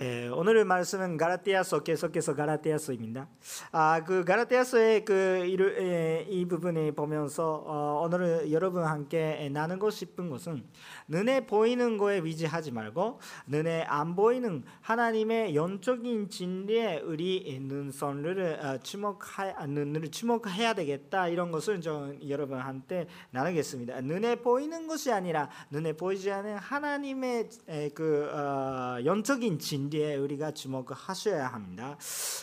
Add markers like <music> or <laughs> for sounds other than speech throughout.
에, 오늘의 말씀은 가라티아서 계속해서 가라티아서입니다. 아, 그 가라티아서의 그 이, 에, 이 부분을 보면서 어, 오늘 여러분 함께 나누고 싶은 것은 눈에 보이는 거에 위지하지 말고 눈에 안 보이는 하나님의 영적인 진리에 우리 눈선을 어, 주목하 눈을 주목해야 되겠다 이런 것을 좀 여러분한테 나누겠습니다. 눈에 보이는 것이 아니라 눈에 보이지 않는 하나님의 에, 그 어, 영적인 진리 진리에 우리가 주목하셔야 합니다.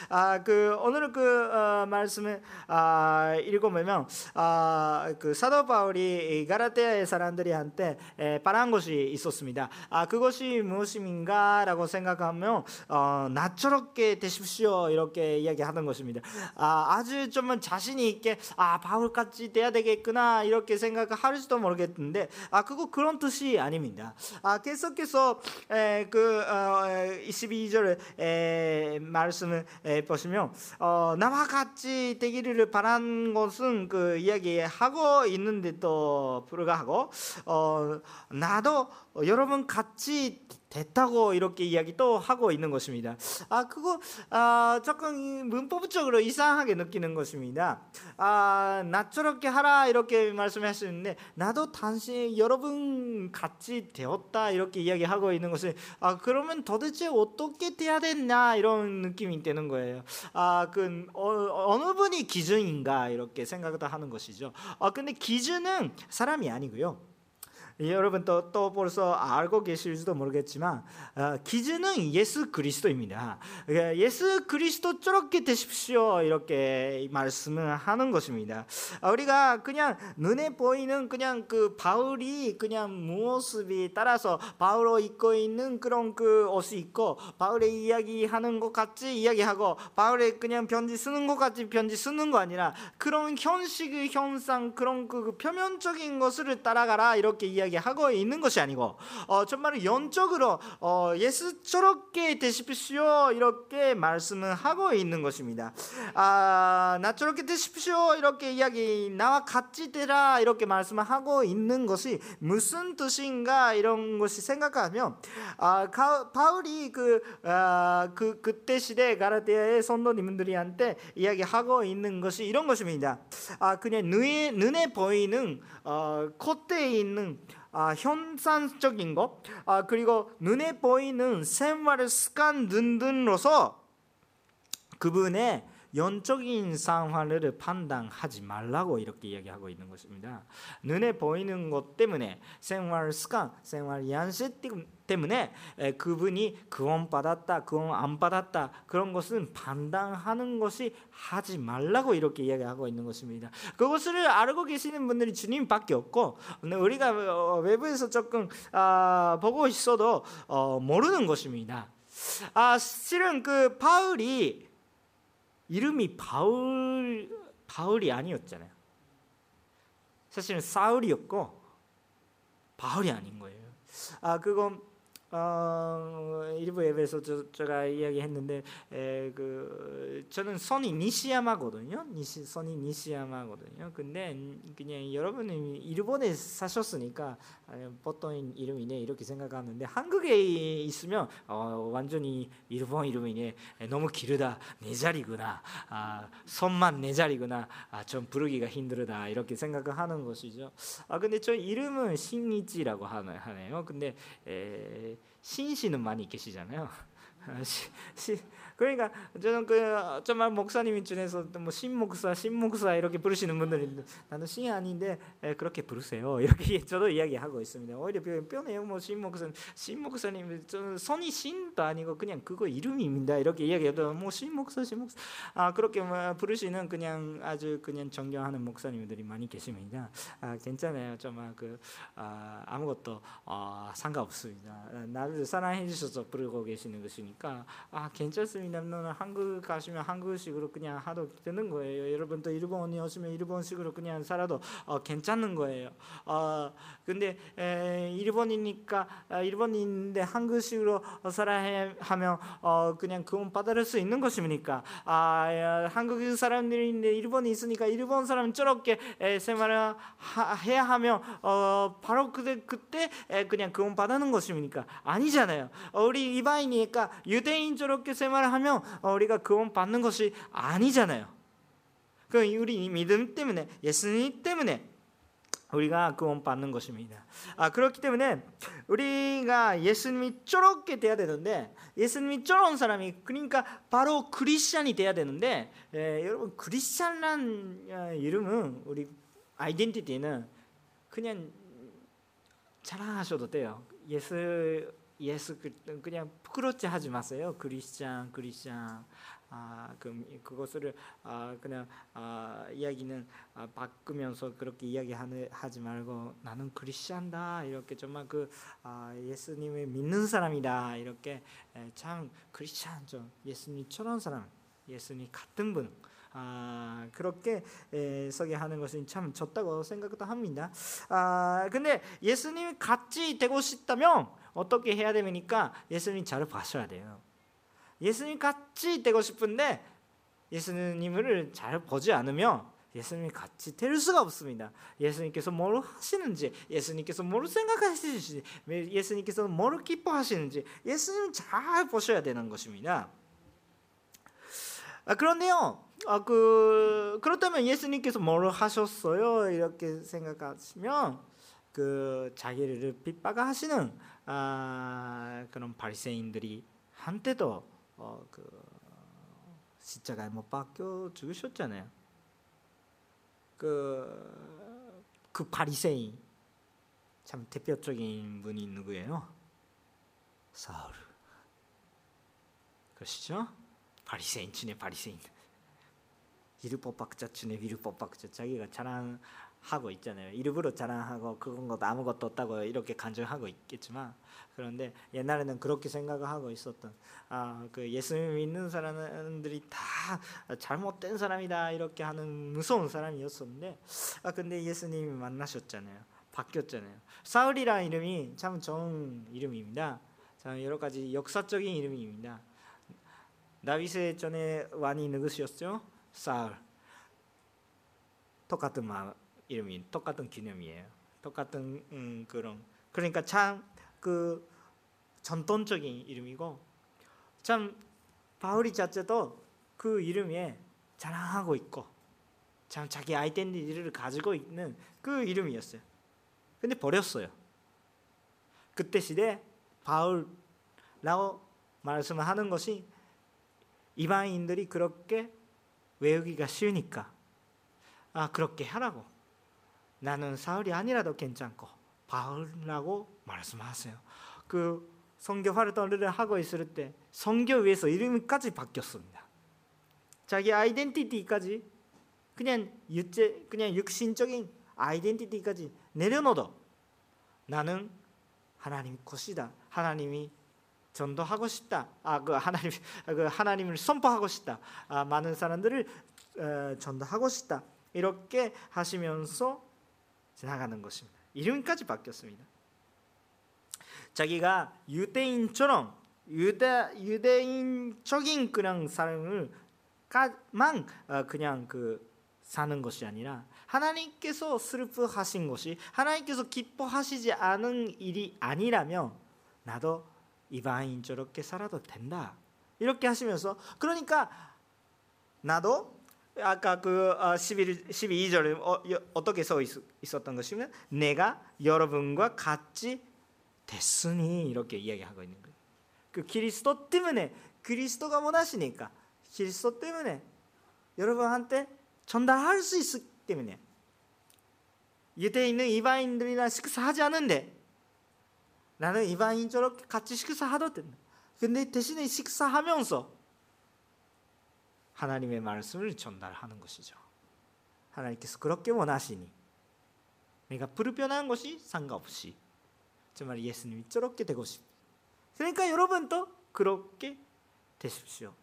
아, 그 오늘 그 어, 말씀을 아, 읽어보면 아, 그 사도 바울이 가라테아의 사람들이한테 바란 것이 있었습니다. 아, 그것이 무엇인가라고 생각하면 어, 나처롭게 되십시오 이렇게 이야기하던 것입니다. 아, 아주 좀 자신이 있게 아 바울 같이 돼야 되겠구나 이렇게 생각할지도 모르겠는데 아 그거 그런 뜻이 아닙니다. 아 계속해서 에, 그 어, 22절 에, 말씀을 에, 보시면 어, 나와 같이 되기를 바란 것은 그 이야기하고 있는데도 불구하고 어, 나도 여러분 같이 됐다고 이렇게 이야기 또 하고 있는 것입니다. 아 그거 아 조금 문법적으로 이상하게 느끼는 것입니다. 아 나처렇게 하라 이렇게 말씀하시는데 나도 당신 여러분 같이 되었다 이렇게 이야기하고 있는 것을 아 그러면 도대체 어떻게 돼야 되나 이런 느낌이 되는 거예요. 아그 어, 느 분이 기준인가 이렇게 생각도 하는 것이죠. 아 근데 기준은 사람이 아니고요. 여러분 또, 또 벌써 알고 계실지도 모르겠지만 어, 기준은 예수 그리스도입니다. 그러니까 예수 그리스도 저렇게 되십시오 이렇게 말씀을 하는 것입니다. 어, 우리가 그냥 눈에 보이는 그냥 그 바울이 그냥 모습이 따라서 바울로 입고 있는 그런 그 옷이 있고 바울의 이야기하는 것 같이 이야기하고 바울의 그냥 편지 쓰는 것 같이 편지 쓰는 거 아니라 그런 현식의 현상 그런 그, 그 표면적인 것을 따라가라 이렇게 이야기 이야기하고 있는 것이 아니고 어, 정말 영적으로 어, 예수처럼게 되십시오 이렇게 말씀을 하고 있는 것입니다. 아, 나처럼게 되십시오 이렇게 이야기 나와 같이 되라 이렇게 말씀을 하고 있는 것이 무슨 뜻인가 이런 것이 생각하면 아, 가, 바울이 그, 아, 그 그때 시대 가라디아의 선도님들이한테 이야기하고 있는 것이 이런 것입니다. 아, 그냥 눈에, 눈에 보이는 어, 콧대에 있는 아, 현상적인 것. 아, 그리고 눈에 보이는 생활 습관 등등으로서 그분의 영적인 상황을 판단하지 말라고 이렇게 이야기하고 있는 것입니다. 눈에 보이는 것 때문에 생활 습관, 생활 양식 때문에 그분이 구원 받았다, 구원 안 받았다 그런 것은 판단하는 것이 하지 말라고 이렇게 이야기하고 있는 것입니다. 그것을 알고 계시는 분들이 주님밖에 없고 우리가 어, 외부에서 조금 아, 보고 있어도 어, 모르는 것입니다. 아 실은 그 바울이 이름이 바울 바울이 아니었잖아요. 사실은 사울이었고 바울이 아닌 거예요. 아 그건 어, 일부 앱에서 저, 제가 이야기했는데 에, 그 저는 선이 니시야마거든요. 니시 선이 니시야마거든요. 근데 그냥 여러분이 일본에 사셨으니까 보통 이름이네 이렇게 생각하는데 한국에 있으면 어, 완전히 일본 이름이네 너무 길다 내 자리구나 아, 손만 내 자리구나 아, 좀 부르기가 힘들다 이렇게 생각을 하는 것이죠. 아 근데 저 이름은 신이지라고 하네요. 근데 에, 신씨는 많이 계시잖아요. <laughs> 시, 시, 그러니까 저는 그 정말 목사님 중에서 뭐 신목사, 신목사 이렇게 부르시는 분들이 나는 신이 아닌데 그렇게 부르세요. <laughs> 이렇게 저도 이야기하고 있습니다. 오히려 편해요. 뭐 신목사, 신목사님 선이 신도 아니고 그냥 그거 이름입니다. 이렇게 이야기해도 뭐 신목사, 신목사 아 그렇게 뭐 부르시는 그냥 아주 그냥 존경하는 목사님들이 많이 계십니다. 아 괜찮아요. 정말 그 아, 아무것도 어, 상관없습니다. 나를 사랑해 주셔서 부르고 계시는 것이니까 아 괜찮습니다. 왜냐면 한국 가시면 한국식으로 그냥 하도 되는 거예요. 여러분도 일본이 오시면 일본식으로 그냥 살아도 어, 괜찮은 거예요. 어, 근데 에, 일본이니까 아, 일본인데 한국식으로 살아야 하면 어, 그냥 구원 받을 수 있는 것입니까? 아, 한국 사람들인데 일본이 있으니까 일본 사람 저렇게 에, 생활을 하, 해야 하면 어, 바로 그때 그때 에, 그냥 구원 받는 것입니까? 아니잖아요. 어, 우리 이방이니까 유대인 저렇게 생활 하면 우리가 구원 받는 것이 아니잖아요. 그 우리 믿음 때문에 예수님 때문에 우리가 구원 받는 것입니다. 아 그렇기 때문에 우리가 예수님이 저렇게 돼야 되는데 예수님이 저런 사람이 그러니까 바로 크리스천이 돼야 되는데 에, 여러분 크리스천란 이름은 우리 아이덴티티는 그냥 자랑하셔도 돼요. 예수 예수 그냥 부끄럽지 하지 마세요. 크리스천 크리스천 아, 그, 그것을 아, 그냥 아, 이야기는 아, 바꾸면서 그렇게 이야기하지 말고 나는 크리스천다. 이렇게 정말 그 아, 예수님을 믿는 사람이다. 이렇게 에, 참 크리스천죠 예수님처럼 사람 예수님 같은 분 아, 그렇게 에, 소개하는 것은 참 좋다고 생각도 합니다. 아, 근데 예수님 같이 되고 싶다면 어떻게 해야 됩니까? 예수님 잘 봐셔야 돼요. 예수님 같이 되고 싶은데 예수님을 잘 보지 않으면 예수님 같이 될 수가 없습니다. 예수님께서 뭘 하시는지, 예수님께서 뭘 생각하시는지, 예수님께서 뭘 기뻐하시는지 예수님 잘 보셔야 되는 것입니다. 아, 그런데요, 아, 그 그렇다면 예수님께서 뭘 하셨어요? 이렇게 생각하시면 그 자기를 핍박하시는 아, 그런 바리새인들이 한때도 어, 그 십자가에 못 박혀 죽으셨잖아요. 그, 그 바리새인 참 대표적인 분이 누구예요? 사울. 그러시죠? 바리새인 중에 바리새인. 중에 율법학자 자기가 자랑하고 있잖아요. 일부러 자랑하고 그건 것 아무것도 없다고 이렇게 간증하고 있겠지만 그런데 옛날에는 그렇게 생각을 하고 있었던 아, 그 예수님 믿는 사람들이 다 잘못된 사람이다 이렇게 하는 무서운 사람이었었는데 아 근데 예수님이 만나셨잖아요. 바뀌었잖아요. 사울이라는 이름이 참 좋은 이름입니다. 참 여러 가지 역사적인 이름입니다. 다윗의 전에 왕이 누구셨죠? 사울. 똑같은 마 이름이 똑같은 기념이에요. 똑같은 음, 그런 그러니까 참 그 전통적인 이름이고 참 바울이 자체도 그 이름에 자랑하고 있고 참 자기 아이덴티티를 가지고 있는 그 이름이었어요. 근데 버렸어요. 그때 시대 바울라고 말씀을 하는 것이 이방인들이 그렇게 외우기가 쉬우니까 아 그렇게 하라고 나는 사울이 아니라도 괜찮고 바울라고 말씀하세요. 그 성교 활동을 하고 있을 때 성교 위해서 이름까지 바뀌었습니다. 자기 아이덴티티까지 그냥 유체 그냥 육신적인 아이덴티티까지 내려놓도 나는 하나님 것이다. 하나님이 전도하고 싶다. 아 그 하나님 <laughs> 그 하나님을 선포하고 싶다. 아, 많은 사람들을 어, 전도하고 싶다. 이렇게 하시면서 지나가는 것입니다. 이름까지 바뀌었습니다. 자기가 유대인처럼 유대 유대인적인 그냥 사람을 만 어, 그냥 그 사는 것이 아니라 하나님께서 슬프하신 것이 하나님께서 기뻐하시지 않은 일이 아니라면 나도 이방인 저렇게 살아도 된다. 이렇게 하시면서 그러니까 나도 아까 그 11, 어, 12절에 어, 떻게 써 있었던 것이면 내가 여러분과 같이 됐으니 이렇게 이야기하고 있는 거예요. 그 그리스도 때문에 그리스도가 원하시니까 그리스도 때문에 여러분한테 전달할 수 있기 때문에 유대에 있는 이방인들이랑 식사하지 않은데 나는 이방인 저렇게 같이 식사하도 된다. 근데 대신에 식사하면서 하나님의 말씀을 전달하는 것이죠. 하나님께서 그렇게 원하시니 내가 불편한 것이 상관없이 정말 예수님이 저렇게 되고 싶습니다. 그러니까 여러분도 그렇게 되십시오.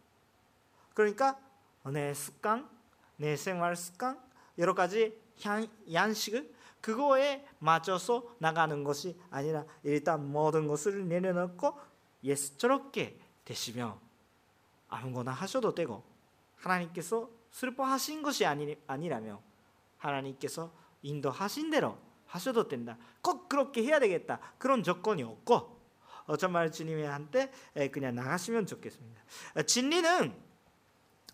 그러니까 내 습관, 내 생활 습관, 여러 가지 향, 양식을 그거에 맞춰서 나가는 것이 아니라 일단 모든 것을 내려놓고 예수저렇게 되시면 아무거나 하셔도 되고 하나님께서 슬퍼하신 것이 아니, 아니라면 하나님께서 인도하신 대로 하셔도 된다. 꼭 그렇게 해야 되겠다. 그런 조건이 없고 어, 정말 주님한테 그냥 나가시면 좋겠습니다. 진리는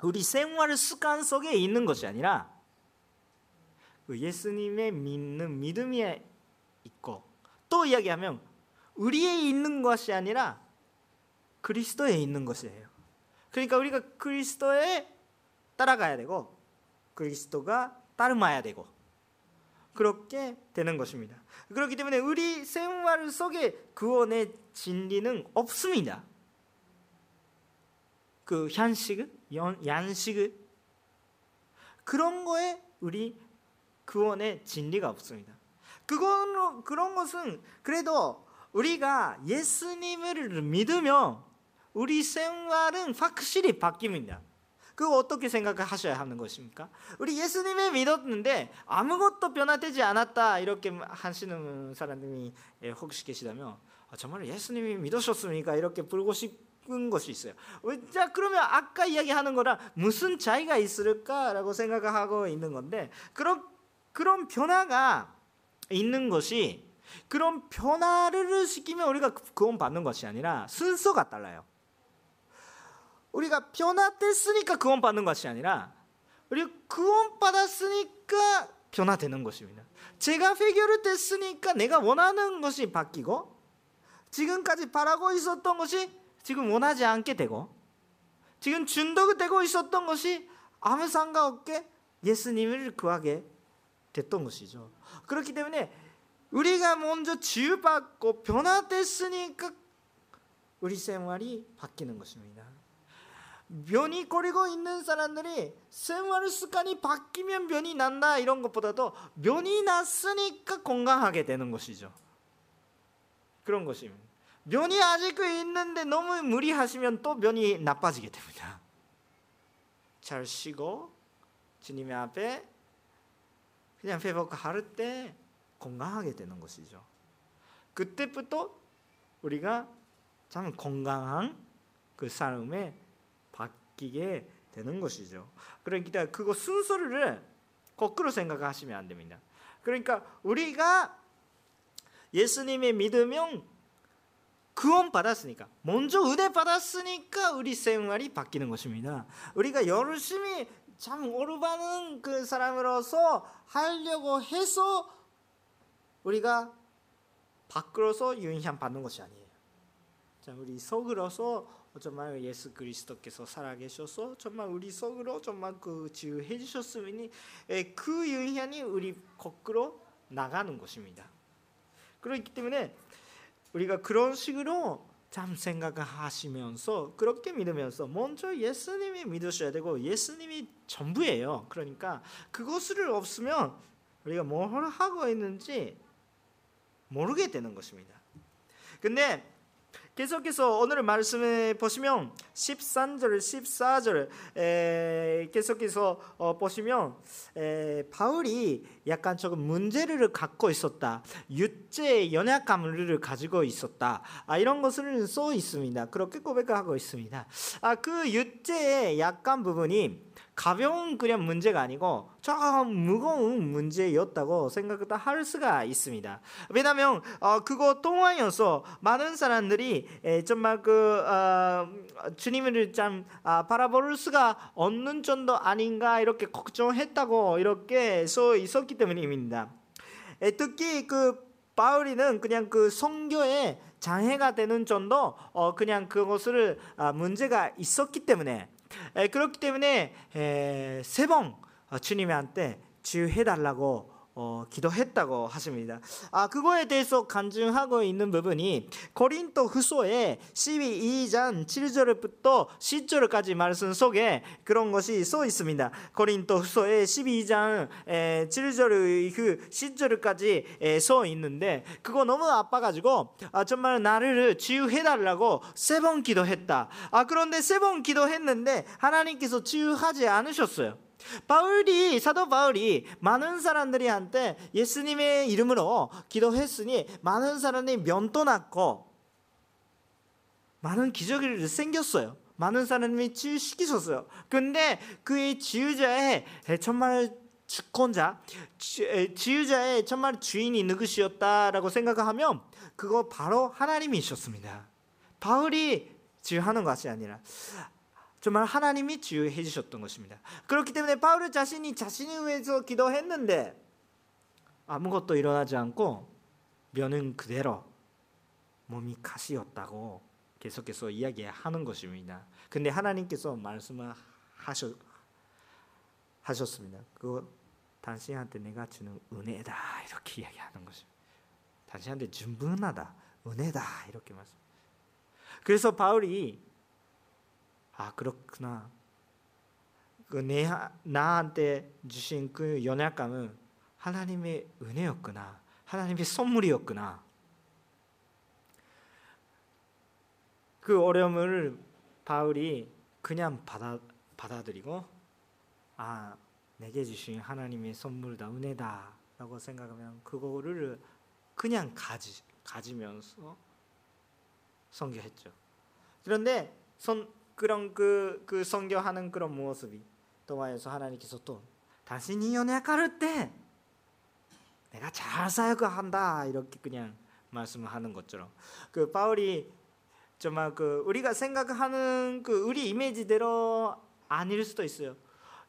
우리 생활 습관 속에 있는 것이 아니라 그 예수님의 믿는 믿음이 있고 또 이야기하면 우리에 있는 것이 아니라 그리스도에 있는 것이에요. 그러니까 우리가 그리스도에 따라가야 되고 그리스도가 따르마야 되고 그렇게 되는 것입니다. 그렇기 때문에 우리 생활 속에 구원의 진리는 없습니다. 그 현식, 양식 그런 거에 우리 구원의 진리가 없습니다. 그건 그런 것은 그래도 우리가 예수님을 믿으면 우리 생활은 확실히 바뀝니다. 그거 어떻게 생각하셔야 하는 것입니까? 우리 예수님을 믿었는데 아무것도 변화되지 않았다 이렇게 하시는 사람들이 혹시 계시다면 아, 정말 예수님이 믿으셨습니까? 이렇게 부르고 싶은 것이 있어요. 자 그러면 아까 이야기하는 거랑 무슨 차이가 있을까라고 생각하고 있는 건데 그런 그런 변화가 있는 것이 그런 변화를 시키면 우리가 구원 받는 것이 아니라 순서가 달라요. 우리가 변화됐으니까 구원 받는 것이 아니라 우리 구원 받았으니까 변화되는 것입니다. 제가 해결을 됐으니까 내가 원하는 것이 바뀌고 지금까지 바라고 있었던 것이 지금 원하지 않게 되고 지금 중독되고 있었던 것이 아무 상관없게 예수님을 구하게 됐던 것이죠. 그렇기 때문에 우리가 먼저 치유받고 변화됐으니까 우리 생활이 바뀌는 것입니다. 변이 거리고 있는 사람들이 생활 습관이 바뀌면 변이 난다 이런 것보다도 변이 났으니까 건강하게 되는 것이죠. 그런 것입니다. 변이 아직도 있는데 너무 무리하시면 또 변이 나빠지게 됩니다. 잘 쉬고 주님의 앞에 그냥 회복할 때 건강하게 되는 것이죠. 그때부터 우리가 참 건강한 그 삶에 바뀌게 되는 것이죠. 그러니까 그거 순서를 거꾸로 생각하시면 안 됩니다. 그러니까 우리가 예수님의 믿으면 구원 받았으니까 먼저 은혜 받았으니까 우리 생활이 바뀌는 것입니다. 우리가 열심히 참 오르바는 그 사람으로서 하려고 해서 우리가 밖으로서 유인향 받는 것이 아니에요. 자, 우리 속으로서 정말 예수 그리스도께서 살아계셔서 정말 우리 속으로 정말 그 치유해 주셨으니 그 유인향이 우리 거꾸로 나가는 것입니다. 그렇기 때문에 우리가 그런 식으로 참 생각하시면서 그렇게 믿으면서 먼저 예수님이 믿으셔야 되고 예수님이 전부예요. 그러니까 그것을 없으면 우리가 뭘 하고 있는지 모르게 되는 것입니다. 근데 계속해서 오늘 말씀을 보시면 13절, 14절 에, 계속해서 어, 보시면 에, 바울이 약간 조금 문제를 갖고 있었다. 유죄 연약감을 가지고 있었다. 아, 이런 것을 써 있습니다. 그렇게 고백하고 있습니다. 아, 그 유죄의 약간 부분이 가벼운 그냥 문제가 아니고 좀 무거운 문제였다고 생각할 수가 있습니다. 왜냐하면 어, 그거 통하여서 많은 사람들이 에, 정말 그 어, 주님을 참 아, 바라볼 수가 없는 정도 아닌가 이렇게 걱정했다고 이렇게 써 있었기 때문입니다. 에, 특히 그 바울이는 그냥 그 성교에 장애가 되는 정도 어, 그냥 그것을 아, 문제가 있었기 때문에 그렇기 때문에 세번 어, 주님한테 치유해 달라고 어, 기도했다고 하십니다. 아 그거에 대해서 간증하고 있는 부분이 고린도 후서에 12장 7절부터 10절까지 말씀 속에 그런 것이 써 있습니다. 고린도 후서에 12장 7절 그 10절까지 써 있는데 그거 너무 아파가지고 아, 정말 나를 치유해달라고 세 번 기도했다. 아 그런데 세 번 기도했는데 하나님께서 치유하지 않으셨어요. 바울이 사도 바울이 많은 사람들이 한테 예수님의 이름으로 기도했으니 많은 사람이 면도 났고 많은 기적이 생겼어요. 많은 사람이 치유시키셨어요. 근데 그의 지유자의 정말 주권자, 지유자의 정말 주인이 누구시었다라고 생각하면 그거 바로 하나님이셨습니다. 바울이 지유하는 것이 아니라 정말 하나님이 지유해 주셨던 것입니다. 그렇기 때문에 바울 자신이 자신을 위해서 기도했는데 아무것도 일어나지 않고 면은 그대로 몸이 가시였다고 계속해서 이야기하는 것입니다. 근데 하나님께서 말씀을 하셨, 하셨습니다. 그 당신한테 내가 주는 은혜다 이렇게 이야기하는 것입니다. 당신한테 충분하다 은혜다 이렇게 말씀. 그래서 바울이 아 그렇구나. 그 내 나한테 주신 그 연약감은 하나님의 은혜였구나. 하나님의 선물이었구나. 그 어려움을 바울이 그냥 받아 받아들이고 아 내게 주신 하나님의 선물다 은혜다 라고 생각하면 그거를 그냥 가지 가지면서 성교했죠. 그런데 선, 그런 그, 그 성교하는 그런 모습이 동화에서 하나님께서 또 당신이 연약할 때 내가 잘 사역한다 이렇게 그냥 말씀하는 것처럼 그 바울이 정말 그 우리가 생각하는 그 우리 이미지대로 아닐 수도 있어요.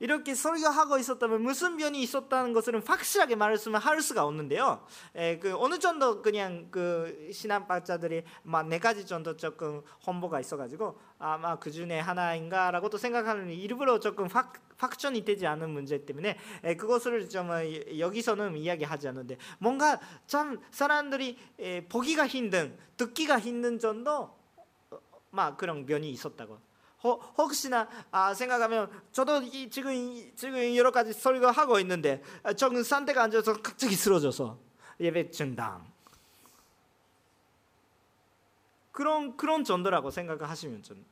이렇게 설교하고 있었다면 무슨 변이 있었다는 것을 확실하게 말씀을 할 수가 없는데요. 에, 그 어느 정도 그냥 그 신앙학자들이 막네 가지 정도 조금 홍보가 있어가지고 아마 그 중에 하나인가라고도 생각하는 일부러 조금 확 확전이 되지 않은 문제 때문에 에, 그것을 좀 여기서는 이야기하지 않는데 뭔가 참 사람들이 에, 보기가 힘든 듣기가 힘든 정도 어, 막 그런 면이 있었다고. 혹시나 아, 생각하면 저도 이, 지금 지금 여러 가지 설교하고 있는데 적은 산대가 앉아서 갑자기 쓰러져서 예배 중단 그런 그런 정도라고 생각하시면 좀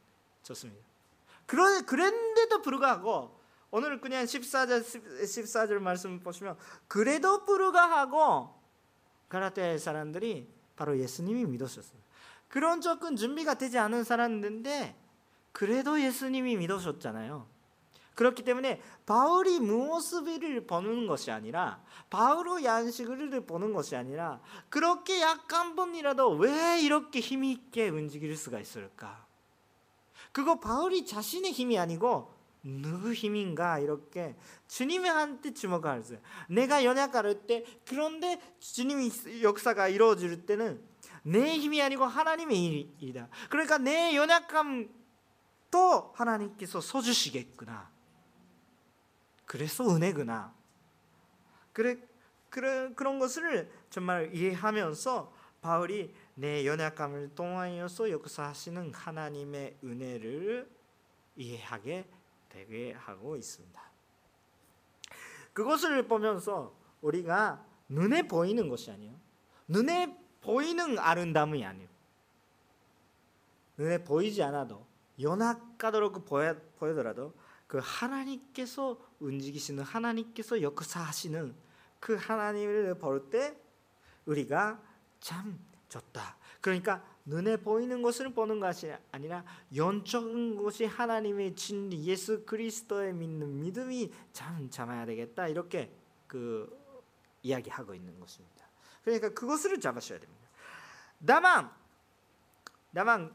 좋습니다. 그런 그랬는데도 불구하고 오늘 그냥 14절 14절 말씀 보시면 그래도 불구하고 가라테 사람들이 바로 예수님이 믿으셨어요. 그런 조금 준비가 되지 않은 사람인데 그래도 예수님이 믿으셨잖아요. 그렇기 때문에 바울이 무엇을 보는 것이 아니라 바울의 양식을 보는 것이 아니라 그렇게 약한 번이라도 왜 이렇게 힘 있게 움직일 수가 있을까? 그거 바울이 자신의 힘이 아니고 누구 힘인가 이렇게 주님한테 주목할 때 내가 연약할 때 그런데 주님이 역사가 이루어질 때는 내 힘이 아니고 하나님의 일이다. 그러니까 내 연약함 또 하나님께서 써주시겠구나. 그래서 은혜구나. 그래 그런 그런 것을 정말 이해하면서 바울이 내 연약감을 통하여서 역사하시는 하나님의 은혜를 이해하게 되게 하고 있습니다. 그것을 보면서 우리가 눈에 보이는 것이 아니에요. 눈에 보이는 아름다움이 아니에요. 눈에 보이지 않아도 연약하도록 보여, 보여더라도 그 하나님께서 움직이시는 하나님께서 역사하시는 그 하나님을 볼 때 우리가 참 좋다. 그러니까 눈에 보이는 것을 보는 것이 아니라 영적인 것이 하나님의 진리 예수 그리스도에 믿는 믿음이 참 잡아야 되겠다 이렇게 그 이야기하고 있는 것입니다. 그러니까 그것을 잡으셔야 됩니다. 다만 다만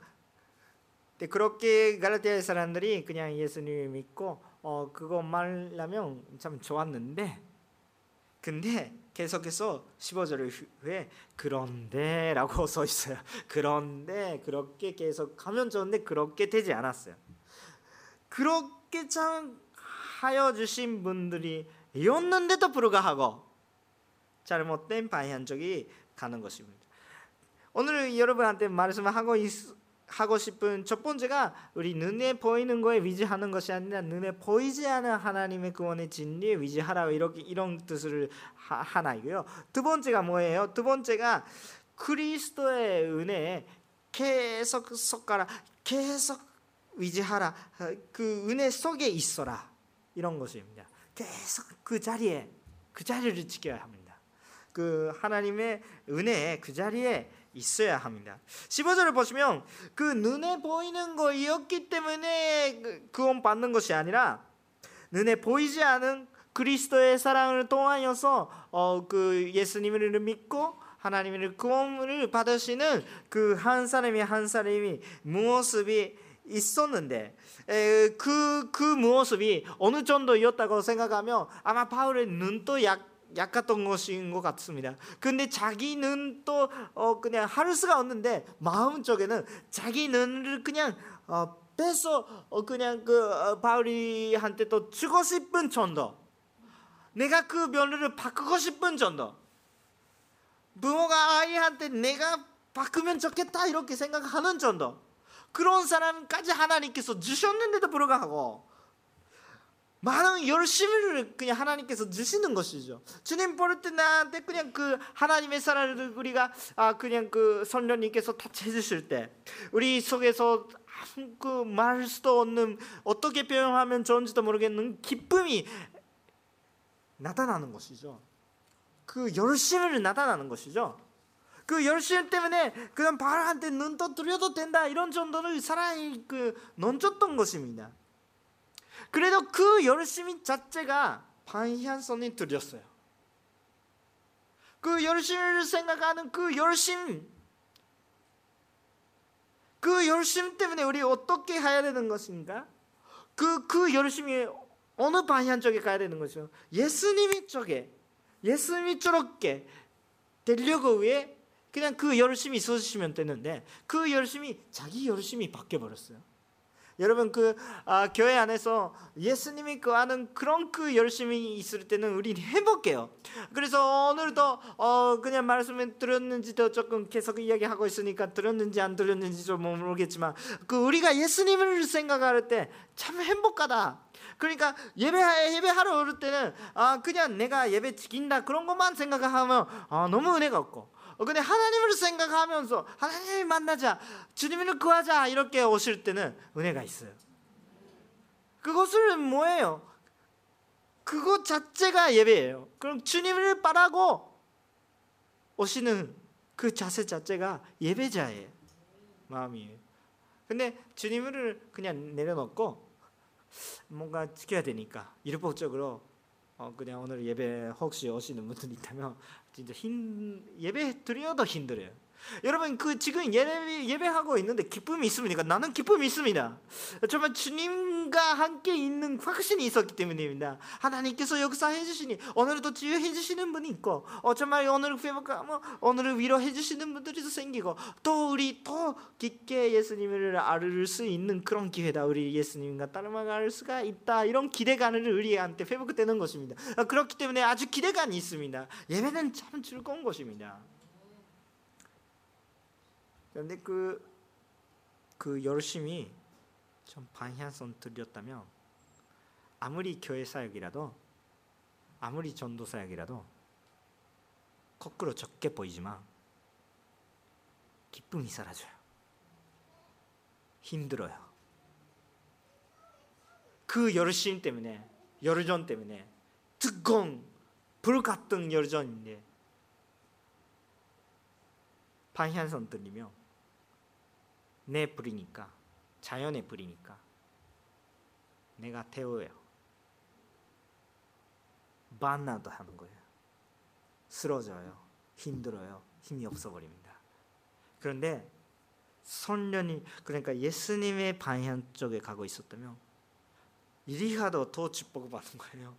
근데 그렇게 갈라디아 사람들이 그냥 예수님을 믿고 어 그거 말하면 참 좋았는데 근데 계속해서 15절 후에 그런데라고 <laughs> 써 있어요. 그런데 그렇게 계속 하면 좋은데 그렇게 되지 않았어요. 그렇게 참 하여 주신 분들이 였는데도 불구하고 잘못된 방향적이 가는 것입니다. 오늘 여러분한테 말씀하고 있, 하고 싶은 첫 번째가 우리 눈에 보이는 거에 위지하는 것이 아니라 눈에 보이지 않는 하나님의 구원의 진리에 위지하라 이렇게 이런 뜻을 하 나이고요. 두 번째가 뭐예요? 두 번째가 그리스도의 은혜에 계속 속가라 계속 위지하라 그 은혜 속에 있어라 이런 것입니다. 계속 그 자리에 그 자리를 지켜야 합니다. 그 하나님의 은혜에 그 자리에 있어야 합니다. 15절을 보시면 그 눈에 보이는 거였기 때문에 그 구원 받는 것이 아니라 눈에 보이지 않은 그리스도의 사랑을 통하여서 어, 그 예수님을 믿고 하나님의 구원을 받으시는 그 한 사람이 한 사람이 모습이 있었는데 그그 그 모습이 어느 정도였다고 생각하면 아마 바울의 눈도 약 약했던 것인 것 같습니다. 근데 자기 눈도 어 그냥 할 수가 없는데 마음 쪽에는 자기 눈을 그냥 어 빼서 어 그냥 그 어, 바울이한테 또 주고 싶은 정도. 내가 그 면을 바꾸고 싶은 정도. 부모가 아이한테 내가 바꾸면 좋겠다 이렇게 생각하는 정도. 그런 사람까지 하나님께서 주셨는데도 불구하고 많은 열심을 그냥 하나님께서 주시는 것이죠. 주님 보를 때 나한테 그냥 그 하나님의 사랑을 우리가 아 그냥 그 선녀님께서 터치해 주실 때 우리 속에서 그 말할 수도 없는 어떻게 표현하면 좋은지도 모르겠는 기쁨이 나타나는 것이죠. 그 열심을 나타나는 것이죠. 그 열심 때문에 그냥 바로한테 눈 떠들여도 된다 이런 정도로 사랑이 그 넘쳤던 것입니다. 그래도 그 열심히 자체가 방향성이 들렸어요. 그 열심을 생각하는 그 열심, 그 열심 때문에 우리 어떻게 해야 되는 것인가? 그, 그 열심이 어느 방향 쪽에 가야 되는 거죠? 예수님이 쪽에, 예수님이 저렇게 되려고 위해 그냥 그 열심이 있으시면 되는데 그 열심이 자기 열심이 바뀌어 버렸어요. 여러분 그 아, 교회 안에서 예수님이 그 하는 그런 그 열심이 있을 때는 우리 해볼게요. 그래서 오늘도 어, 그냥 말씀을 들었는지도 조금 계속 이야기하고 있으니까 들었는지 안 들었는지 좀 모르겠지만 그 우리가 예수님을 생각할 때 참 행복하다. 그러니까 예배 예배하러 올 때는 아 그냥 내가 예배 지킨다 그런 것만 생각하면 아, 너무 은혜가 없고 어, 근데 하나님을 생각하면서 하나님을 만나자 주님을 구하자 이렇게 오실 때는 은혜가 있어요. 그것은 뭐예요? 그것 자체가 예배예요. 그럼 주님을 바라고 오시는 그 자세 자체가 예배자예요. 마음이에요. 근데 주님을 그냥 내려놓고 뭔가 지켜야 되니까 일폭적으로 어 그냥 오늘 예배 혹시 오시는 분들 있다면 진짜 힘 예배 드려도 힘들어요. 여러분 그 지금 예배 예배하고 있는데 기쁨이 있습니까? 나는 기쁨이 있습니다. 정말 주님과 함께 있는 확신이 있었기 때문입니다. 하나님께서 역사해 주시니 오늘도 치유해 주시는 분이 있고, 어 정말 오늘 회복하면 오늘을 위로해 주시는 분들이 생기고, 또 우리 더 깊게 예수님을 알을 수 있는 그런 기회다. 우리 예수님과 따라갈 수가 있다. 이런 기대감을 우리한테 회복되는 것입니다. 그렇기 때문에 아주 기대감이 있습니다. 예배는 참 즐거운 것입니다. 그런데 그, 그 열심히 좀 방향성 들렸다면 아무리 교회 사역이라도 아무리 전도 사역이라도 거꾸로 적게 보이지만 기쁨이 사라져요. 힘들어요. 그 열심 때문에 열전 때문에 뜨거운 불 같은 열전인데 방향성 들리며 내 불이니까 자연의 불이니까 내가 태워요. 만나도 하는 거예요. 쓰러져요. 힘들어요. 힘이 없어 버립니다. 그런데 선련이 그러니까 예수님의 방향 쪽에 가고 있었다면 이리 가도 더 축복을 받는 거예요.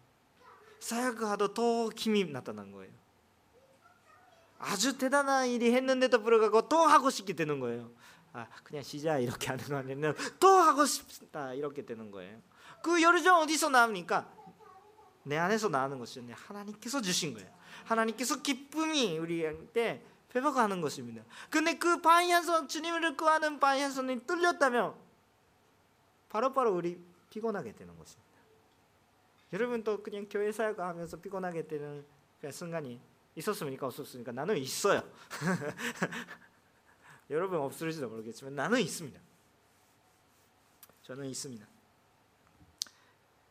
사역하도 더 힘이 나타난 거예요. 아주 대단한 일이 했는데도 불구하고 또 하고 싶게 되는 거예요. 아 그냥 쉬자 이렇게 하는 거 아니면 또 하고 싶다 이렇게 되는 거예요. 그 열정 어디서 나옵니까? 내 안에서 나오는 것이 하나님께서 주신 거예요. 하나님께서 기쁨이 우리한테 회복하는 것입니다. 근데 그 방향성 주님을 구하는 방향성이 뚫렸다면 바로바로 바로 우리 피곤하게 되는 것입니다. 여러분도 그냥 교회 사역하면서 피곤하게 되는 그 순간이 있었습니까? 없었습니까? 나는 있어요. <laughs> 여러분 없을지도 모르겠지만 나는 있습니다. 저는 있습니다.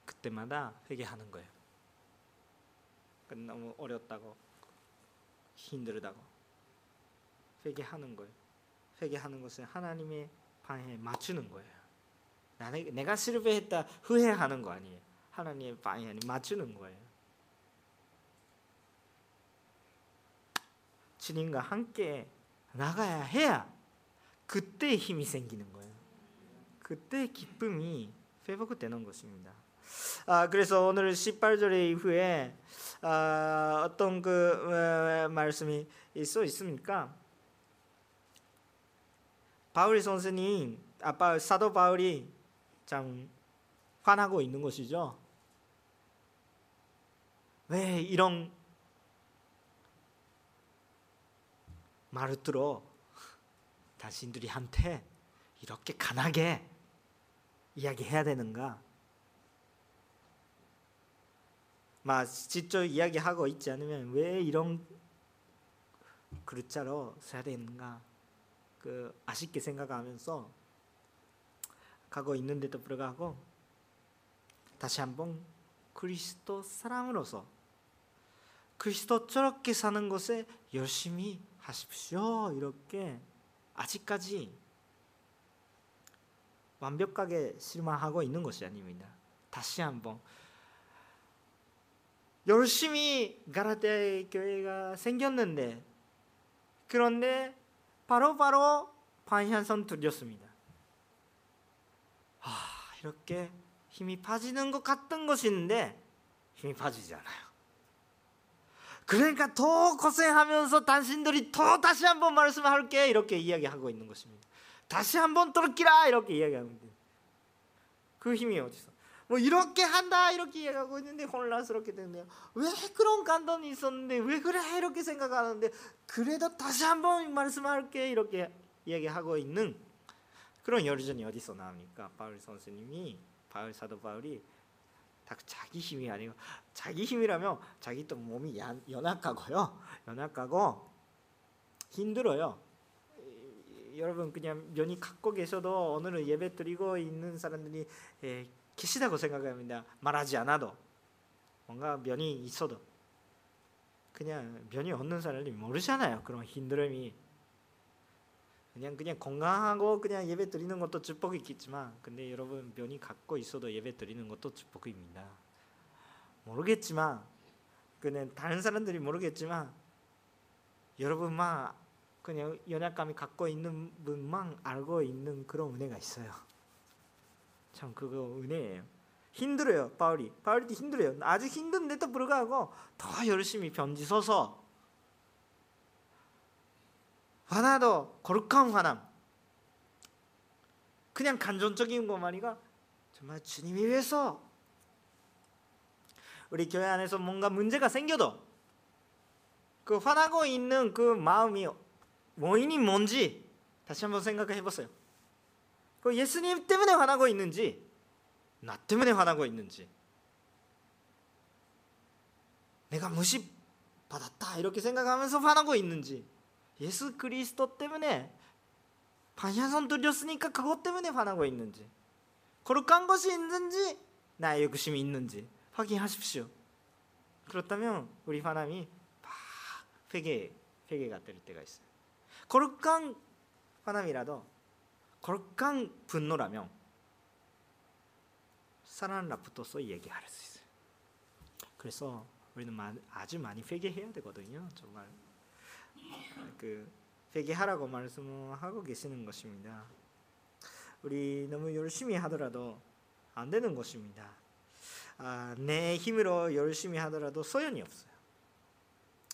그때마다 회개하는 거예요. 너무 어렵다고 힘들다고 회개하는 거예요. 회개하는 것은 하나님의 방에 맞추는 거예요. 나는 내가 실패했다 후회하는 거 아니에요. 하나님의 방에 맞추는 거예요. 주님과 함께 나가야 해야 그때 힘이 생기는 거예요. 그때 기쁨이 회복되는 것입니다. 아, 그래서 오늘 18절 이후에 아, 어떤 그 에, 말씀이 있어 있습니까? 바울 선생님, 아빠 사도 바울이 참 화나고 있는 것이죠. 왜 이런 말을 들어 당신들이 한테 이렇게 강하게 이야기해야 되는가? 막 직접 이야기하고 있지 않으면 왜 이런 글자로 써야 되는가? 그 아쉽게 생각하면서 가고 있는데도 불구하고 다시 한번 그리스도 사람으로서 그리스도처럼 사는 것에 열심히 하십시오. 이렇게 아직까지 완벽하게 실망하고 있는 것이 아닙니다. 다시 한번 열심히 가라테아 교회가 생겼는데 그런데 바로바로 바로 반향선 들렸습니다. 아, 이렇게 힘이 빠지는 것 같던 것인데 힘이 빠지지 않아요. 그러니까 더 고생하면서 당신들이 더 다시 한번 말씀할게 이렇게 이야기하고 있는 것입니다. 다시 한번 들기라 이렇게 이야기하는데 그 힘이 어디서? 뭐 이렇게 한다 이렇게 이야기하고 있는데 혼란스럽게 되네요. 왜 그런 감동이 있었는데 왜 그래 이렇게 생각하는데 그래도 다시 한번 말씀할게 이렇게 이야기하고 있는 그런 열전이 어디서 나옵니까? 바울 선생님이 바울 사도 바울이 딱 자기 힘이 아니고 자기 힘이라면 자기 또 몸이 연약하고요. 연약하고 힘들어요. 여러분 그냥 면이 계셔도 오늘은 예배 드리고 있는 사람들이 예, 계시다고 생각합니다. 말하지 않아도 뭔가 면이 있어도 그냥 면이 없는 사람이 모르잖아요. 그런 힘듦이 그냥 그냥 건강하고 그냥 예배 드리는 것도 축복이 있겠지만 근데 여러분 면이 갖고 있어도 예배 드리는 것도 축복입니다. 모르겠지만 그냥 다른 사람들이 모르겠지만 여러분만 그냥 연약감이 갖고 있는 분만 알고 있는 그런 은혜가 있어요. 참 그거 은혜예요. 힘들어요 바울이 바울이 힘들어요. 아주 힘든데도 불구하고 더 열심히 변지 서서 화나도 거룩한 화남. 그냥 감정적인 것만 아니가 정말 주님이 위해서 우리 교회 안에서 뭔가 문제가 생겨도 그 화나고 있는 그 마음이 원인이 뭔지 다시 한번 생각해 보세요. 그 예수님 때문에 화나고 있는지 나 때문에 화나고 있는지. 내가 무시 받았다 이렇게 생각하면서 화나고 있는지. 예수 그리스도 때문에 반야선 들렸으니까 그것 때문에 화나고 있는지. 거룩한 것이 있는지 나의 욕심이 있는지 확인하십시오. 그렇다면 우리 화남이 막 회개 회개가 될 때가 있어요. 거룩한 화남이라도 거룩한 분노라면 사랑하는 라부터서 얘기할 수 있어요. 그래서 우리는 아주 많이 회개해야 되거든요. 정말 그 회개하라고 말씀하고 계시는 것입니다. 우리 너무 열심히 하더라도 안 되는 것입니다. 아, 내 힘으로 열심히 하더라도 소용이 없어요.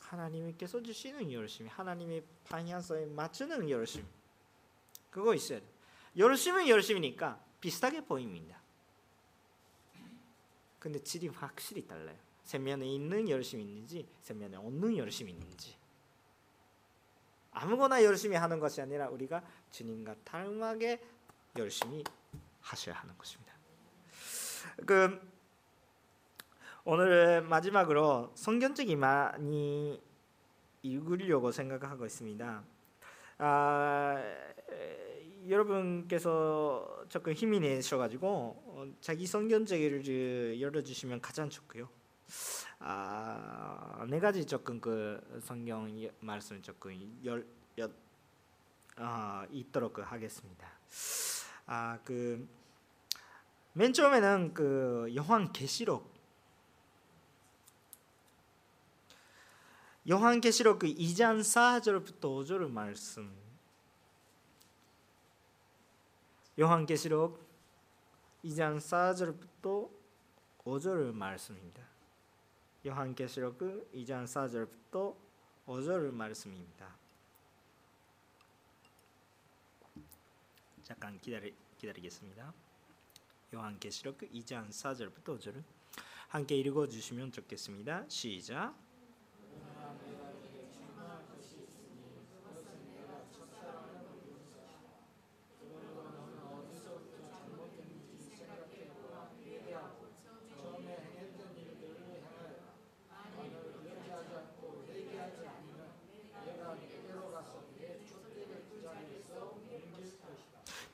하나님께서 주시는 열심히, 하나님의 방향성에 맞추는 열심, 그거 있어야 돼. 열심은 열심이니까 비슷하게 보입니다. 근데 질이 확실히 달라요. 세면에 있는 열심이 있는지, 세면에 없는 열심이 있는지. 아무거나 열심히 하는 것이 아니라 우리가 주님과 닮하게 열심히 하셔야 하는 것입니다. 그 오늘 마지막으로 성경책이 많이 읽으려고 생각하고 있습니다. 아, 여러분께서 조금 힘이 내셔가지고 어, 자기 성경책을 열어주시면 가장 좋고요. 아, 네 가지 조금 그 성경 말씀 조금 열, 열 아, 있도록 하겠습니다. 아, 그맨 처음에는 그 요한 계시록 요한계시록 2장 4절부터 5절 말씀. 요한계시록 2장 4절부터 5절 말씀입니다. 요한계시록 2장 4절부터 5절 말씀입니다. 잠깐 기다리 기다리겠습니다. 요한계시록 2장 4절부터 5절을 함께 읽어 주시면 좋겠습니다. 시작.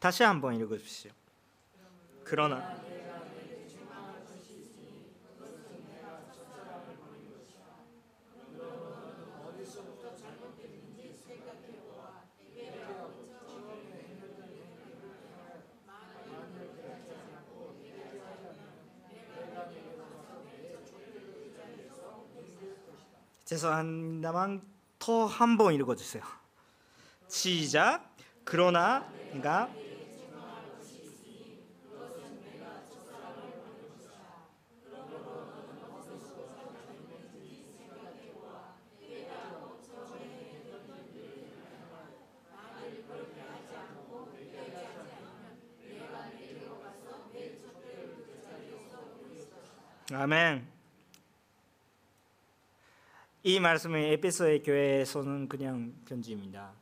다시 한번 읽어 주십시오. 그러나 죄송합니다만 더 한 번 읽어 주세요. 시작. 그러나 내가 아멘. 이 말씀은 에베소의 교회에서는 그냥 편지입니다.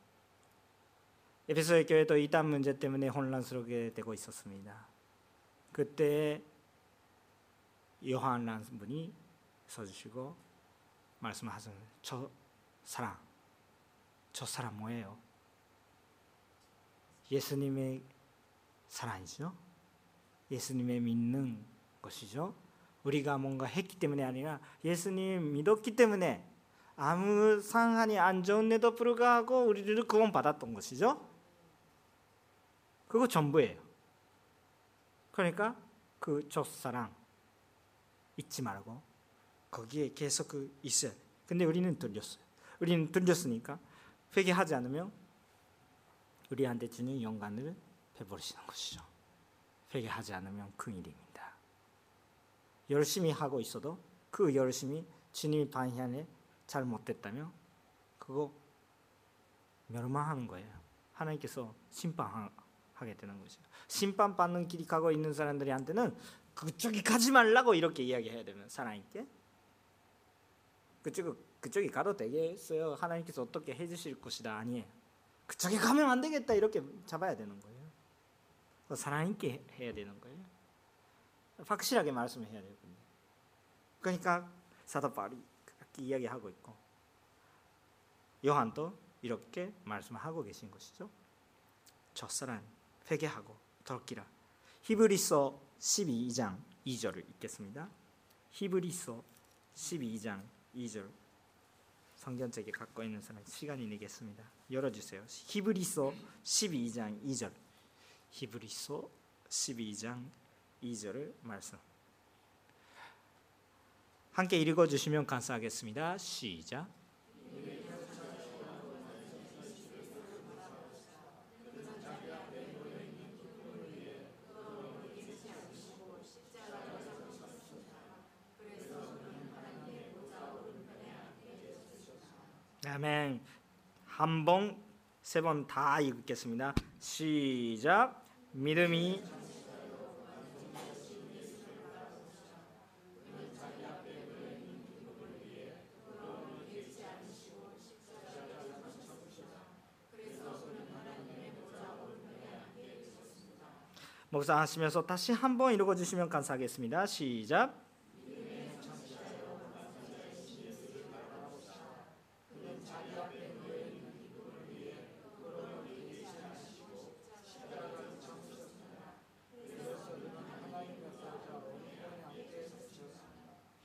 에베소의 교회도 이단 문제 때문에 혼란스럽게 되고 있었습니다. 그때 요한이라는 분이 서주시고 말씀하신 저 사람, 저 사람 뭐예요? 예수님의 사랑이죠. 예수님의 믿는 것이죠. 우리가 뭔가 했기 때문에 아니라 예수님 믿었기 때문에 아무 상한이 안 좋은데도 불구하고 우리를 구원 받았던 것이죠. 그거 전부예요. 그러니까 그 첫사랑 잊지 말고 거기에 계속 그 있어야 돼. 근데 우리는 들렸어요. 우리는 들렸으니까 회개하지 않으면 우리한테 주는 영광을 베버리시는 것이죠. 회개하지 않으면 큰일입니다. 열심히 하고 있어도 그 열심히 주님의 방향에 잘 못됐다면 그거 멸망하는 거예요. 하나님께서 심판하게 되는 것이죠. 심판받는 길이 가고 있는 사람들한테는 그쪽이 가지 말라고 이렇게 이야기해야 되면 하나님께 그쪽 그쪽이 가도 되겠어요. 하나님께서 어떻게 해주실 것이다 아니에요. 그쪽에 가면 안 되겠다 이렇게 잡아야 되는 거예요. 하나님께 해야 되는 거예요. 확실하게 말씀해야 돼요. 그러니까 사도 바울이 그렇게 이야기하고 있고 요한도 이렇게 말씀하고 계신 것이죠. 첫사랑 회개하고 돌기라. 히브리서 12장 2절을 읽겠습니다. 히브리서 12장 2절 성경책에 갖고 있는 사람 시간이 내겠습니다. 열어주세요. 히브리서 12장 2절 히브리서 12장 2절을 말씀. 함께 읽어 주시면 감사하겠습니다. 시작. 아멘. 한 번, 세 번 다 읽겠습니다. 시작. 믿음이 목사하시면서 다시 한번 읽어 주시면 감사하겠습니다. 시작.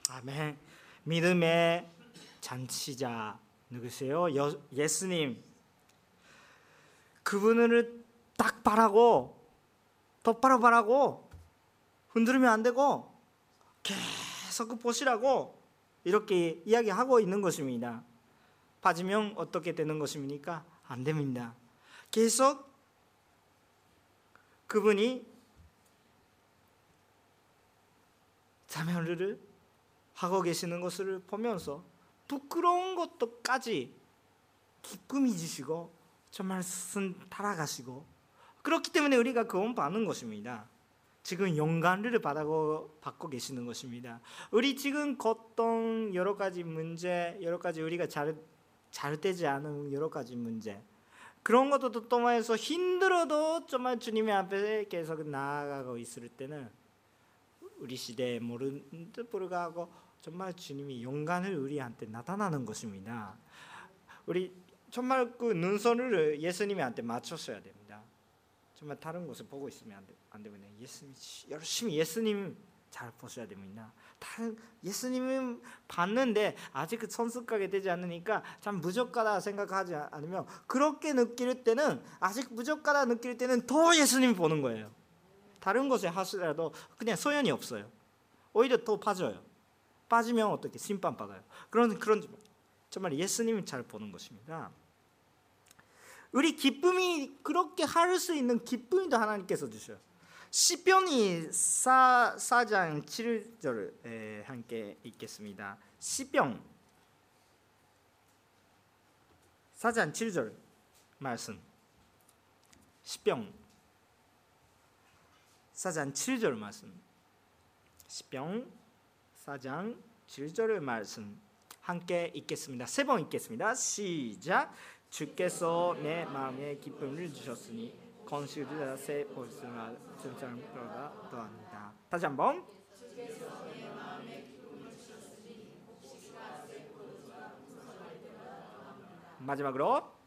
아멘. 믿음의 잔치자 누구세요? 예수님. 그분을 딱 바라고 똑바로 바라고 흔들면 안 되고 계속 보시라고 이렇게 이야기하고 있는 것입니다. 빠지면 어떻게 되는 것입니까? 안 됩니다. 계속 그분이 자멸을 하고 계시는 것을 보면서 부끄러운 것도까지 기쁨이 주시고 정말 쓴 따라가시고 그렇기 때문에 우리가 구원 받는 것입니다. 지금 영광을 받고 받고 계시는 것입니다. 우리 지금 걷던 여러 가지 문제, 여러 가지 우리가 잘 잘 되지 않은 여러 가지 문제 그런 것도 또만해서 힘들어도 정말 주님의 앞에 계속 나아가고 있을 때는 우리 모르는 듯 불구하고 정말 주님이 영광을 우리한테 나타나는 것입니다. 우리 정말 그 눈선을 예수님한테 맞췄어야 됩니다. 정말 다른 곳을 보고 있으면 안, 돼, 안 되면 예수님 열심히 예수님 잘 보셔야 됩니다. 다른 예수님은 봤는데 아직 그 선숙하게 되지 않으니까 참 부족하다 생각하지 않으면 그렇게 느낄 때는 아직 부족하다 느낄 때는 더 예수님 보는 거예요. 다른 곳에 하시더라도 그냥 소연이 없어요. 오히려 더 빠져요. 빠지면 어떻게 심판 받아요. 그런 그런 정말 예수님이 잘 보는 것입니다. 우리 기쁨이 그렇게 할 수 있는 기쁨도 하나님께서 주셔요. 시편이 4, 4장 7절 함께 읽겠습니다. 시편 4장 7절 말씀 시편 4장 7절 말씀 시편 4장 7절 말씀 함께 읽겠습니다. 세 번 읽겠습니다. 시작 주께서 내 마음에 기쁨을 주셨으니 건실을 새 볼수나 증상표가 더합니다. 다시 한번. 마지막으로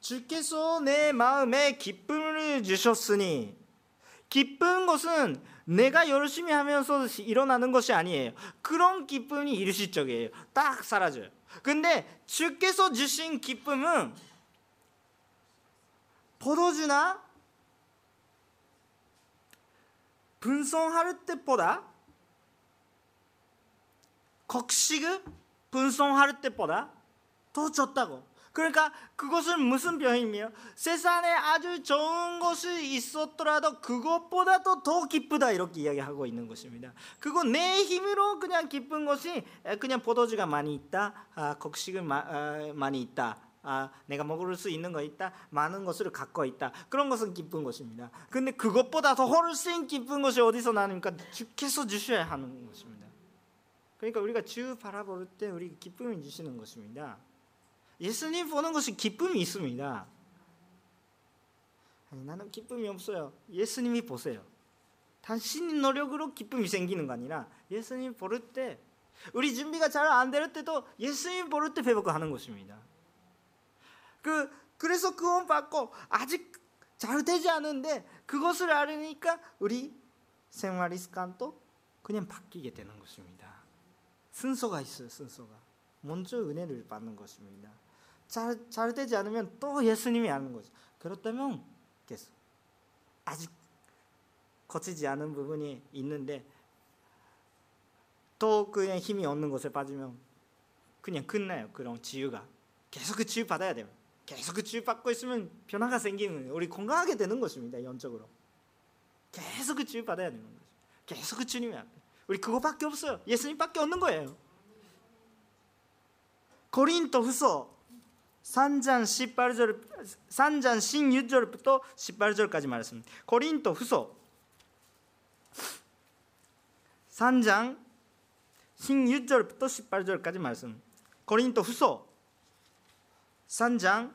주께서 내 마음에 기쁨을 주셨으니 기쁜 것은 내가 열심히 하면서 일어나는 것이 아니에요. 그런 기쁨이 일시적이에요. 딱 사라져요. 근데 주께서 주신 기쁨은 포도주나 분송할 때보다 곡식을 분송할 때보다 더 좋다고 그러니까 그것은 무슨 병이며 세상에 아주 좋은 것이 있었더라도 그것보다도 더 기쁘다 이렇게 이야기하고 있는 것입니다. 그거 내 힘으로 그냥 기쁜 것이 그냥 포도주가 많이 있다, 아, 곡식을 마, 아, 많이 있다. 아, 내가 먹을 수 있는 거 있다, 많은 것을 갖고 있다. 그런 것은 기쁜 것입니다. 근데 그것보다 더 훨씬 기쁜 것이 어디서 나니까 주께서 주셔야 하는 것입니다. 그러니까 우리가 주 바라볼 때 우리 기쁨을 주시는 것입니다. 예수님 보는 것이 기쁨이 있습니다. 아니, 나는 기쁨이 없어요. 예수님이 보세요. 당신의 노력으로 기쁨이 생기는 거 아니라 예수님 보를 때 우리 준비가 잘 안 될 때도 예수님 보를 때 회복하는 것입니다. 그 그래서 구원 받고 아직 잘 되지 않은데 그것을 알으니까 우리 생활 습관도 그냥 바뀌게 되는 것입니다. 순서가 있어요. 순서가 먼저 은혜를 받는 것입니다. 잘, 잘 되지 않으면 또 예수님이 아는 거죠. 그렇다면 계속 아직 거치지 않은 부분이 있는데 또 그냥 힘이 없는 곳에 빠지면 그냥 끝나요. 그런 지유가 계속 그 지유 받아야 돼요. 계속 그 지유 받고 있으면 변화가 생기는 우리 건강하게 되는 것입니다. 영적으로 계속 그 지유 받아야 되는 거죠. 계속 그 주님이 우리 그거밖에 없어요. 예수님밖에 없는 거예요. 고린도 후서 3장 18절 3장 16절부터 18절까지 말씀. 고린도 후서 3장 16절부터 18절까지 말씀. 고린도 후서 3장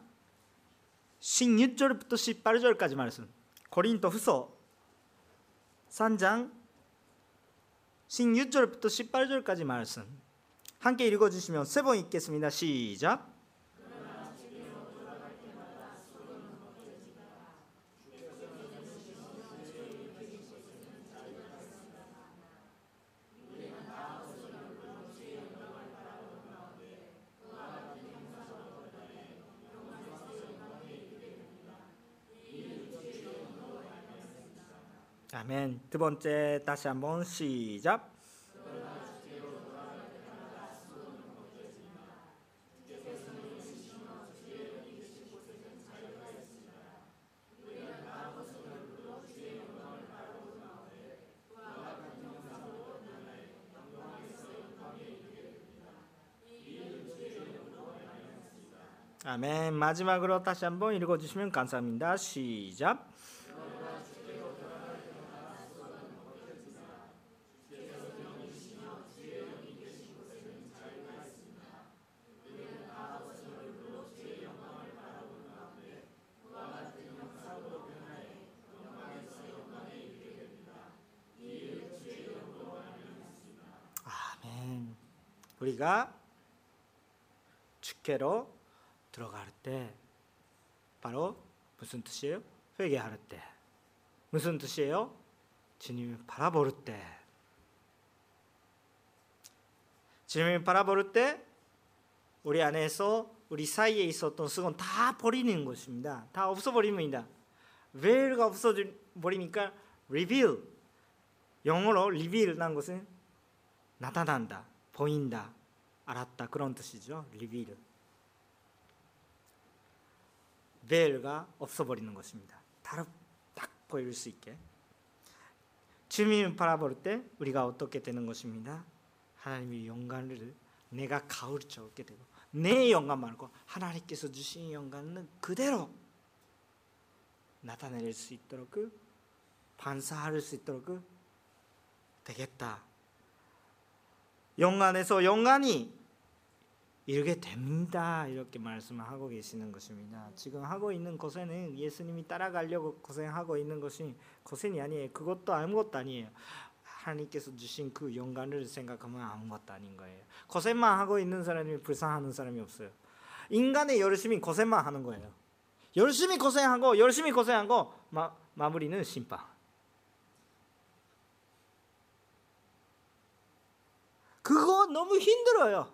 16절부터 18절까지 말씀. 고린도 후서 3장 16절부터 18절까지 말씀. 함께 읽어 주시면 세 번 읽겠습니다. 시작. 아멘. 두 번째 다시 한번 시작. 아멘. 마지막으로 다시 한번 읽어주시면 감사합니다. 시작. 아멘. 우리가 주께로 들어갈 때 바로 무슨 뜻이에요? 회개할 때. 무슨 뜻이에요? 주님을 바라볼 때. 주님을 바라볼 때 우리 안에서 우리 사이에 있었던 수건 다 버리는 것입니다. 다 없어버립니다. 왜가 없어버리니까 reveal 영어로 reveal란 것은 나타난다, 보인다, 알았다 그런 뜻이죠. reveal. 베일가 없어버리는 것입니다. 딱 보일 수 있게. 주님을 바라볼 때 우리가 어떻게 되는 것입니다. 하나님의 영광을 내가 가르쳐오게 되고 내 영광 말고 하나님께서 주신 영광은 그대로 나타낼 수 있도록 반사할 수 있도록 되겠다. 영광에서 영광이 이르게 됩니다. 이렇게 말씀하고 계시는 것입니다. 지금 하고 있는 고생은 예수님이 따라가려고 고생하고 있는 것이 고생이 아니에요. 그것도 아무것도 아니에요. 하나님께서 주신 그 영광을 생각하면 아무것도 아닌 거예요. 고생만 하고 있는 사람이 불쌍하는 사람이 없어요. 인간의 열심히 고생만 하는 거예요. 열심히 고생하고 열심히 고생하고 마, 마무리는 심판. 그거 너무 힘들어요.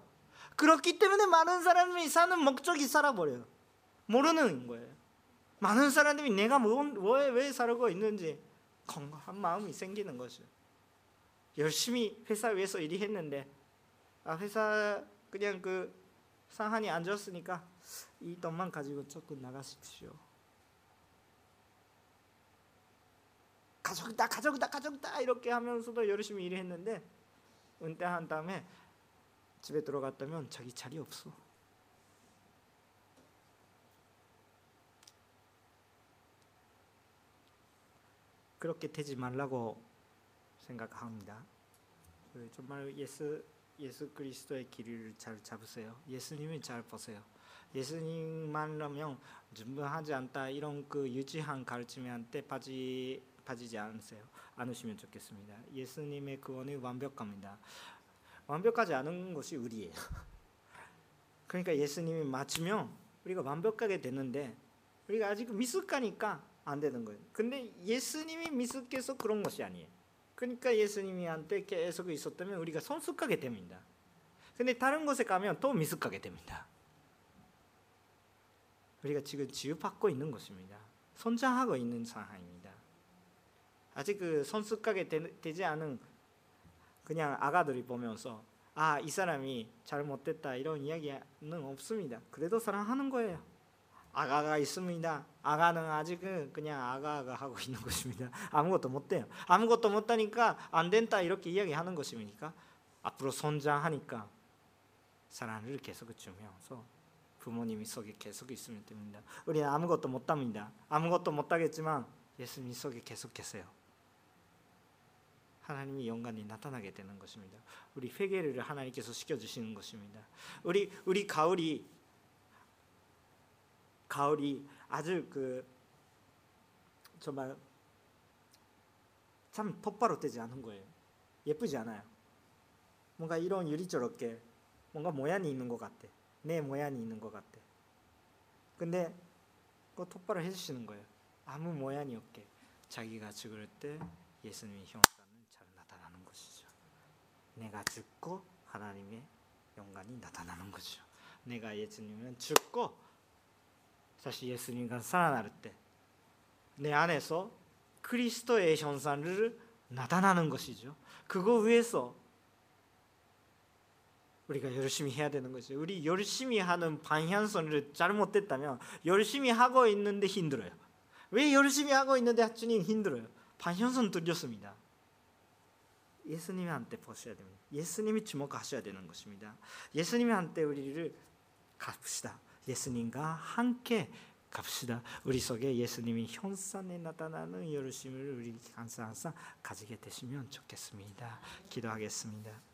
그렇기 때문에 많은 사람이 사는 목적이 살아버려요. 모르는 거예요. 많은 사람들이 내가 뭐, 왜, 왜 살고 있는지 건강한 마음이 생기는 것이요. 열심히 회사 위해서 일이 했는데 아 회사 그냥 그 상한이 안 좋으니까 이 돈만 가지고 조금 나가십시오. 가족이다 가족이다 가족이다 이렇게 하면서도 열심히 일했는데 은퇴한 다음에 집에 들어갔다면 자기 자리 없어. 그렇게 되지 말라고 생각합니다. 그 정말 예수 예수 그리스도의 길을 잘 잡으세요. 예수님을 잘 보세요. 예수님만라면 준비하지 않다 이런 그 유지한 가르침한테 빠지 빠지지 않으세요. 않으시면 좋겠습니다. 예수님의 구원은 완벽합니다. 완벽하지 않은 것이 우리예요. <laughs> 그러니까 예수님이 맞추면 우리가 완벽하게 되는데 우리가 아직 미숙하니까 안 되는 거예요. 근데 예수님이 미숙해서 그런 것이 아니에요. 그러니까 예수님이한테 계속 있었다면 우리가 성숙하게 됩니다. 근데 다른 곳에 가면 또 미숙하게 됩니다. 우리가 지금 지급받고 있는 것입니다. 성장하고 있는 상황입니다. 아직 그 성숙하게 되, 지 않은 그냥 아가들이 보면서 아 이 사람이 잘못됐다 이런 이야기는 없습니다. 그래도 사랑하는 거예요. 아가가 있습니다. 아가는 아직은 그냥 아가가 하고 <laughs> 있는 것입니다. 아무것도 못돼요. 아무것도 못하니까 안 된다 이렇게 이야기하는 것입니까? 앞으로 성장하니까 사랑을 계속 주면서 부모님이 속에 계속 있으면 됩니다. 우리는 아무것도 못합니다. 아무것도 못하겠지만 예수님 속에 계속 계세요. 하나님의 영광이 나타나게 되는 것입니다. 우리 회개를 하나님께서 시켜 주시는 것입니다. 우리 우리 가을이 가을이 아주 그 정말 참 똑바로 되지 않은 거예요. 예쁘지 않아요. 뭔가 이런 유리저렇게 뭔가 모양이 있는 것 같아. 내 모양이 있는 것 같아. 근데 그 똑바로 해주시는 거예요. 아무 모양이 없게 자기가 죽을 때 예수님의 형상은 잘 나타나는 것이죠. 내가 죽고 하나님의 영광이 나타나는 거죠. 내가 예수님은 죽고 다시 예수님과 살아날 때 내 안에서 그리스도의 현상을 나타나는 것이죠. 그거 위해서 우리가 열심히 해야 되는 거죠. 우리 열심히 하는 방향성을 잘못됐다면 열심히 하고 있는데 힘들어요. 왜 열심히 하고 있는데 주님 힘들어요? 방향성 들렸습니다. 예수님한테 보셔야 됩니다. 예수님이 주목하셔야 되는 것입니다. 예수님한테 우리를 갑시다. 예수님과 함께 갑시다. 우리 속에 예수님이 현산에 나타나는 열심을 우리 항상 항상 가지게 되시면 좋겠습니다. 기도하겠습니다.